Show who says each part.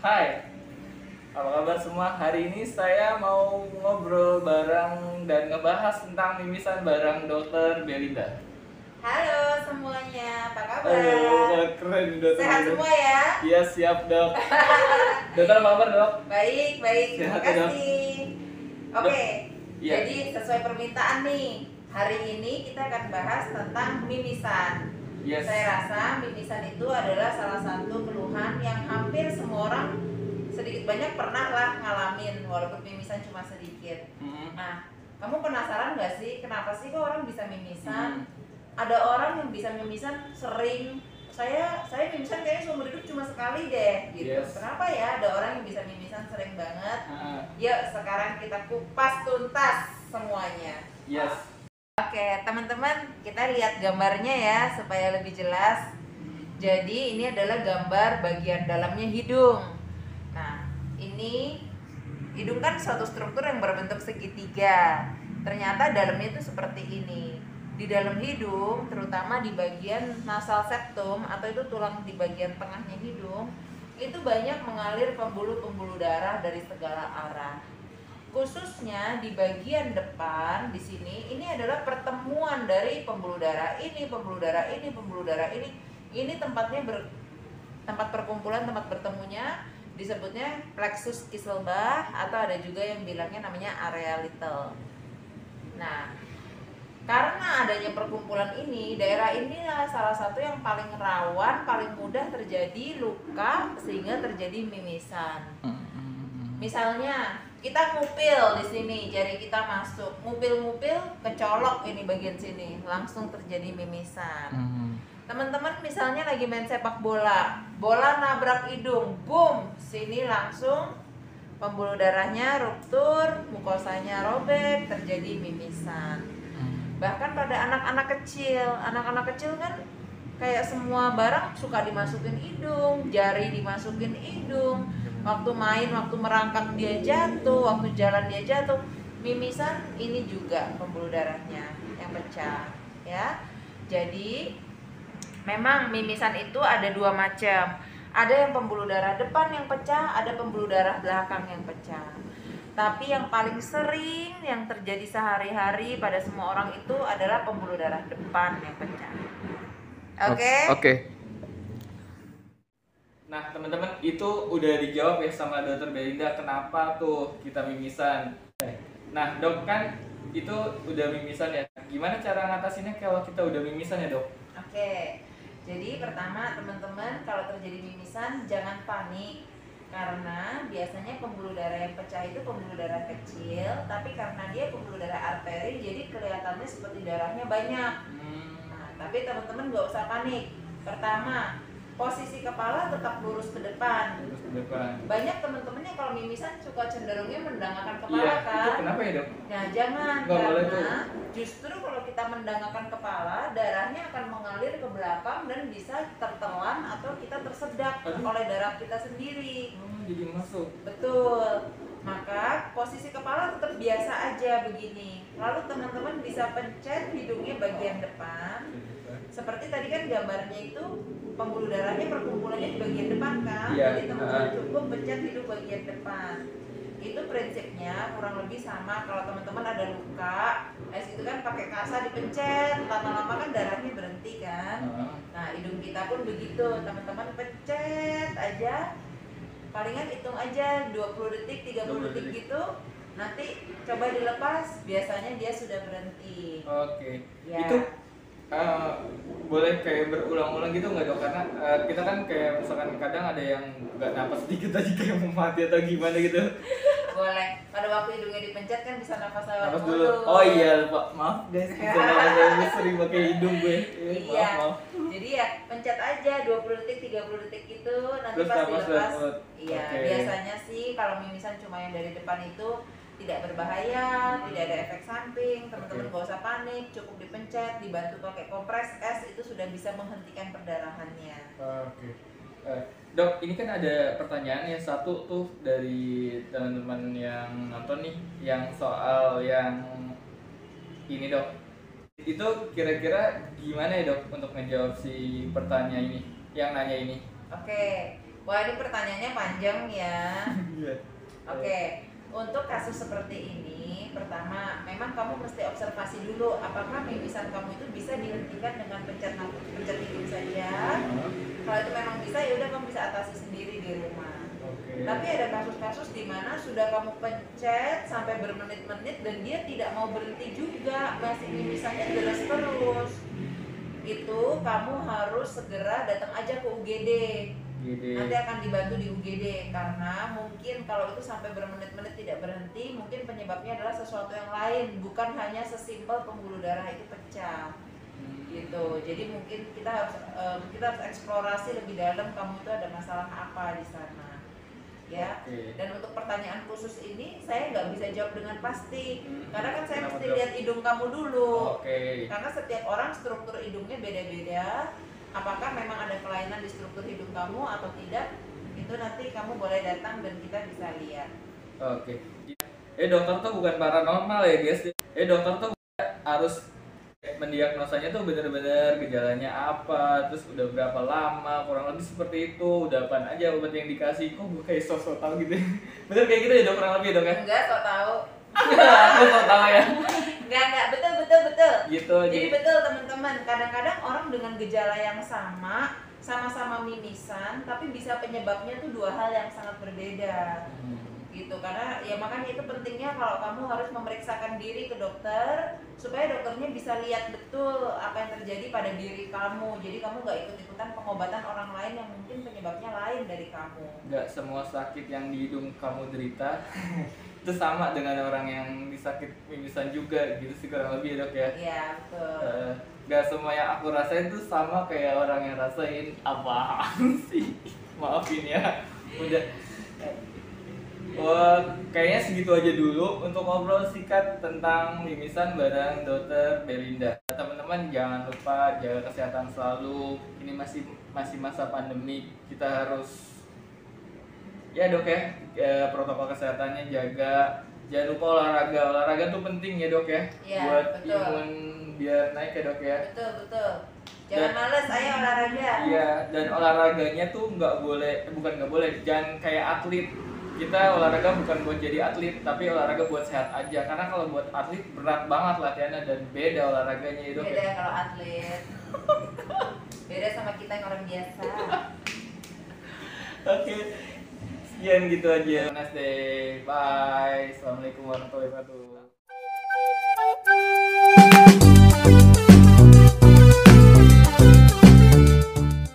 Speaker 1: Hai, apa kabar semua? Hari ini saya mau ngobrol bareng dan ngebahas tentang mimisan bareng dokter Belinda.
Speaker 2: Halo semuanya, apa kabar?
Speaker 1: Aduh, keren dokter
Speaker 2: Sehat
Speaker 1: Belinda.
Speaker 2: semua ya?
Speaker 1: Iya siap dok. dokter apa kabar dok?
Speaker 2: Baik, baik, terima
Speaker 1: ya, Dok?
Speaker 2: kasih. Oke,
Speaker 1: Iya.
Speaker 2: jadi sesuai permintaan nih, hari ini kita akan bahas tentang mimisan.
Speaker 1: Yes.
Speaker 2: Saya rasa mimisan itu adalah salah satu keluhan yang hampir semua orang sedikit banyak pernah lah ngalamin, walaupun mimisan cuma sedikit.
Speaker 1: Mm-mm.
Speaker 2: Nah, kamu penasaran gak sih kenapa sih kok orang bisa mimisan?
Speaker 1: Hmm.
Speaker 2: ada orang yang bisa mimisan sering saya saya mimisan kayaknya seumur hidup cuma sekali deh gitu
Speaker 1: Yes.
Speaker 2: kenapa ya ada orang yang bisa mimisan sering banget
Speaker 1: Ah,
Speaker 2: yuk sekarang kita kupas tuntas semuanya
Speaker 1: yes.
Speaker 2: Oke teman-teman kita lihat gambarnya ya supaya lebih jelas. Jadi ini adalah gambar bagian dalamnya hidung. Nah ini hidung kan suatu struktur yang berbentuk segitiga. Ternyata dalamnya itu seperti ini. Di dalam hidung terutama di bagian nasal septum atau itu tulang di bagian tengahnya hidung itu banyak mengalir pembuluh-pembuluh darah dari segala arah khususnya di bagian depan di sini ini adalah pertemuan dari pembuluh darah ini pembuluh darah ini pembuluh darah ini. Ini tempatnya ber, tempat perkumpulan tempat bertemunya disebutnya plexus Kisselbach atau ada juga yang bilangnya namanya area little. Nah karena adanya perkumpulan ini daerah inilah salah satu yang paling rawan paling mudah terjadi luka sehingga terjadi mimisan Misalnya kita ngupil di sini, jari kita masuk, ngupil-ngupil kecolok ini bagian sini, langsung terjadi mimisan. Teman-teman misalnya lagi main sepak bola, bola nabrak hidung, boom, sini langsung pembuluh darahnya ruptur, mukosanya robek, terjadi mimisan. Bahkan pada anak-anak kecil, anak-anak kecil kan kayak semua barang suka dimasukin hidung, jari dimasukin hidung, waktu main, waktu merangkak dia jatuh, waktu jalan dia jatuh, mimisan ini juga pembuluh darahnya yang pecah, ya. Jadi memang mimisan itu ada dua macam. Ada yang pembuluh darah depan yang pecah, ada pembuluh darah belakang yang pecah. Tapi yang paling sering yang terjadi sehari-hari pada semua orang itu adalah pembuluh darah depan yang pecah. Oke?
Speaker 1: Oke. Nah, teman-teman, itu udah dijawab ya sama dokter Belinda kenapa tuh kita mimisan. Nah, dok kan itu udah mimisan ya. Gimana cara ngatasinnya kalau kita udah mimisan ya, dok?
Speaker 2: Oke, jadi pertama teman-teman kalau terjadi mimisan jangan panik karena biasanya pembuluh darah yang pecah itu pembuluh darah kecil, tapi karena dia pembuluh darah arteri jadi kelihatannya seperti darahnya banyak.
Speaker 1: Hmm,
Speaker 2: Nah, tapi teman-teman nggak usah panik. Pertama, posisi kepala tetap lurus ke depan.
Speaker 1: terus ke depan.
Speaker 2: Banyak teman-temannya kalau mimisan suka cenderungnya mendangakkan kepala
Speaker 1: Iya,
Speaker 2: kan.
Speaker 1: itu kenapa ya, dok?
Speaker 2: Nah, jangan
Speaker 1: Nggak boleh
Speaker 2: karena justru kalau kita mendangakkan kepala, darahnya akan mengalir ke belakang dan bisa tertelan atau kita tersedak
Speaker 1: Aduh.
Speaker 2: oleh darah kita sendiri.
Speaker 1: Oh, jadi masuk.
Speaker 2: Betul. Maka posisi kepala tetap biasa aja begini. Lalu teman-teman bisa pencet hidungnya bagian depan. Seperti tadi kan gambarnya itu pembuluh darahnya perkumpulannya di bagian depan kan.
Speaker 1: Iya,
Speaker 2: Jadi teman-teman cukup pencet hidung bagian depan. Itu prinsipnya kurang lebih sama kalau teman-teman ada luka, es itu kan pakai kasa dipencet, lama-lama kan darahnya berhenti kan.
Speaker 1: Ah,
Speaker 2: Nah, hidung kita pun begitu, teman-teman pencet aja. Palingan hitung aja 20 detik, 30 detik
Speaker 1: detik.
Speaker 2: gitu. Nanti coba dilepas, biasanya dia sudah berhenti.
Speaker 1: Oke.
Speaker 2: Ya.
Speaker 1: Itu eh, boleh kayak berulang-ulang gitu nggak dok? Karena eh, kita kan kayak misalkan kadang ada yang nggak napas dikit aja kayak mau mati atau gimana gitu.
Speaker 2: Boleh. Pada waktu hidungnya dipencet kan bisa nafas lewat
Speaker 1: Napas dulu. Oh iya, Pak. Maaf guys. Bisa gue sering pakai hidung gue. Eh,
Speaker 2: Iya.
Speaker 1: Maaf, maaf.
Speaker 2: Jadi ya pencet aja 20 detik, 30 detik itu nanti
Speaker 1: Terus
Speaker 2: pas
Speaker 1: nafas
Speaker 2: dilepas. Iya,
Speaker 1: Oke.
Speaker 2: biasanya sih kalau mimisan cuma yang dari depan itu tidak berbahaya, tidak ada efek samping, teman-teman
Speaker 1: Oke.
Speaker 2: gak usah panik, cukup dipencet, dibantu pakai kompres es itu sudah bisa menghentikan perdarahannya.
Speaker 1: Oke. Eh, dok, ini kan ada pertanyaan yang satu tuh dari teman-teman yang nonton nih, yang soal yang ini dok. Itu kira-kira gimana ya dok untuk ngejawab si pertanyaan ini, yang nanya ini?
Speaker 2: Oke, Wah ini pertanyaannya panjang ya.
Speaker 1: Iya.
Speaker 2: Oke, untuk kasus seperti ini, pertama memang kamu mesti observasi dulu apakah mimisan kamu itu bisa dihentikan dengan pencet nafas, pencet hidung saja. Kalau itu memang bisa, ya udah kamu bisa atasi sendiri di rumah.
Speaker 1: Oke.
Speaker 2: Tapi ada kasus-kasus di mana sudah kamu pencet sampai bermenit-menit dan dia tidak mau berhenti juga, masih mimisannya deras terus. Itu kamu harus segera datang aja ke UGD.
Speaker 1: Gede.
Speaker 2: Nanti akan dibantu di UGD karena mungkin kalau itu sampai bermenit-menit tidak berhenti, mungkin penyebabnya adalah sesuatu yang lain, bukan hanya sesimpel pembuluh darah itu pecah
Speaker 1: Hmm.
Speaker 2: gitu. Jadi mungkin kita harus em, kita harus eksplorasi lebih dalam kamu itu ada masalah apa di sana. Ya.
Speaker 1: Oke.
Speaker 2: Dan untuk pertanyaan khusus ini saya nggak bisa jawab dengan pasti
Speaker 1: Hmm.
Speaker 2: karena kan saya
Speaker 1: Kenapa,
Speaker 2: mesti
Speaker 1: Dok?
Speaker 2: lihat hidung kamu dulu.
Speaker 1: Oke.
Speaker 2: Karena setiap orang struktur hidungnya beda-beda. Apakah memang ada kelainan di struktur hidung kamu atau tidak? Itu nanti kamu boleh datang dan kita bisa lihat.
Speaker 1: Oke. Eh dokter tuh bukan paranormal ya guys. Eh dokter tuh harus mendiagnosanya tuh bener-bener gejalanya apa, terus udah berapa lama, kurang lebih seperti itu, udah apa aja obat yang dikasih, kok gue kayak sosok tahu gitu, bener kayak gitu ya dok kurang lebih dok ya?
Speaker 2: Enggak, kok tahu?
Speaker 1: Aku sok tahu ya,
Speaker 2: Enggak, enggak, betul, betul,
Speaker 1: gitu
Speaker 2: Jadi
Speaker 1: jadi.
Speaker 2: betul teman-teman, kadang-kadang orang dengan gejala yang sama, sama-sama mimisan, tapi bisa penyebabnya tuh dua hal yang sangat berbeda.
Speaker 1: Hmm.
Speaker 2: gitu karena ya makanya itu pentingnya kalau kamu harus memeriksakan diri ke dokter supaya dokternya bisa lihat betul apa yang terjadi pada diri kamu jadi kamu nggak ikut-ikutan pengobatan orang lain yang mungkin penyebabnya lain dari kamu
Speaker 1: Gak semua sakit yang di hidung kamu derita itu sama dengan orang yang disakit mimisan juga gitu sih kurang lebih ya dok ya.
Speaker 2: iya betul
Speaker 1: Eh, gak semua yang aku rasain tuh sama kayak orang yang rasain apaan sih maafin ya udah Wah, kayaknya segitu aja dulu untuk ngobrol singkat tentang mimisan bareng dokter Belinda. Teman-teman jangan lupa jaga kesehatan selalu. Ini masih masih masa pandemi, kita harus ya dok ya, ya protokol kesehatannya jaga. Jangan lupa olahraga, olahraga tuh penting ya dok ya,
Speaker 2: Iya,
Speaker 1: buat
Speaker 2: betul.
Speaker 1: imun biar naik ya dok ya.
Speaker 2: betul betul jangan
Speaker 1: Dan-
Speaker 2: males ayo olahraga
Speaker 1: Iya, dan olahraganya tuh nggak boleh, eh, bukan nggak boleh, jangan kayak atlet. Kita olahraga bukan buat jadi atlet, tapi olahraga buat sehat aja. Karena kalau buat atlet berat banget latihannya dan beda olahraganya itu.
Speaker 2: beda kalau atlet beda sama kita yang orang biasa
Speaker 1: Oke, sekian gitu aja. Nice day, bye. Assalamualaikum warahmatullahi wabarakatuh.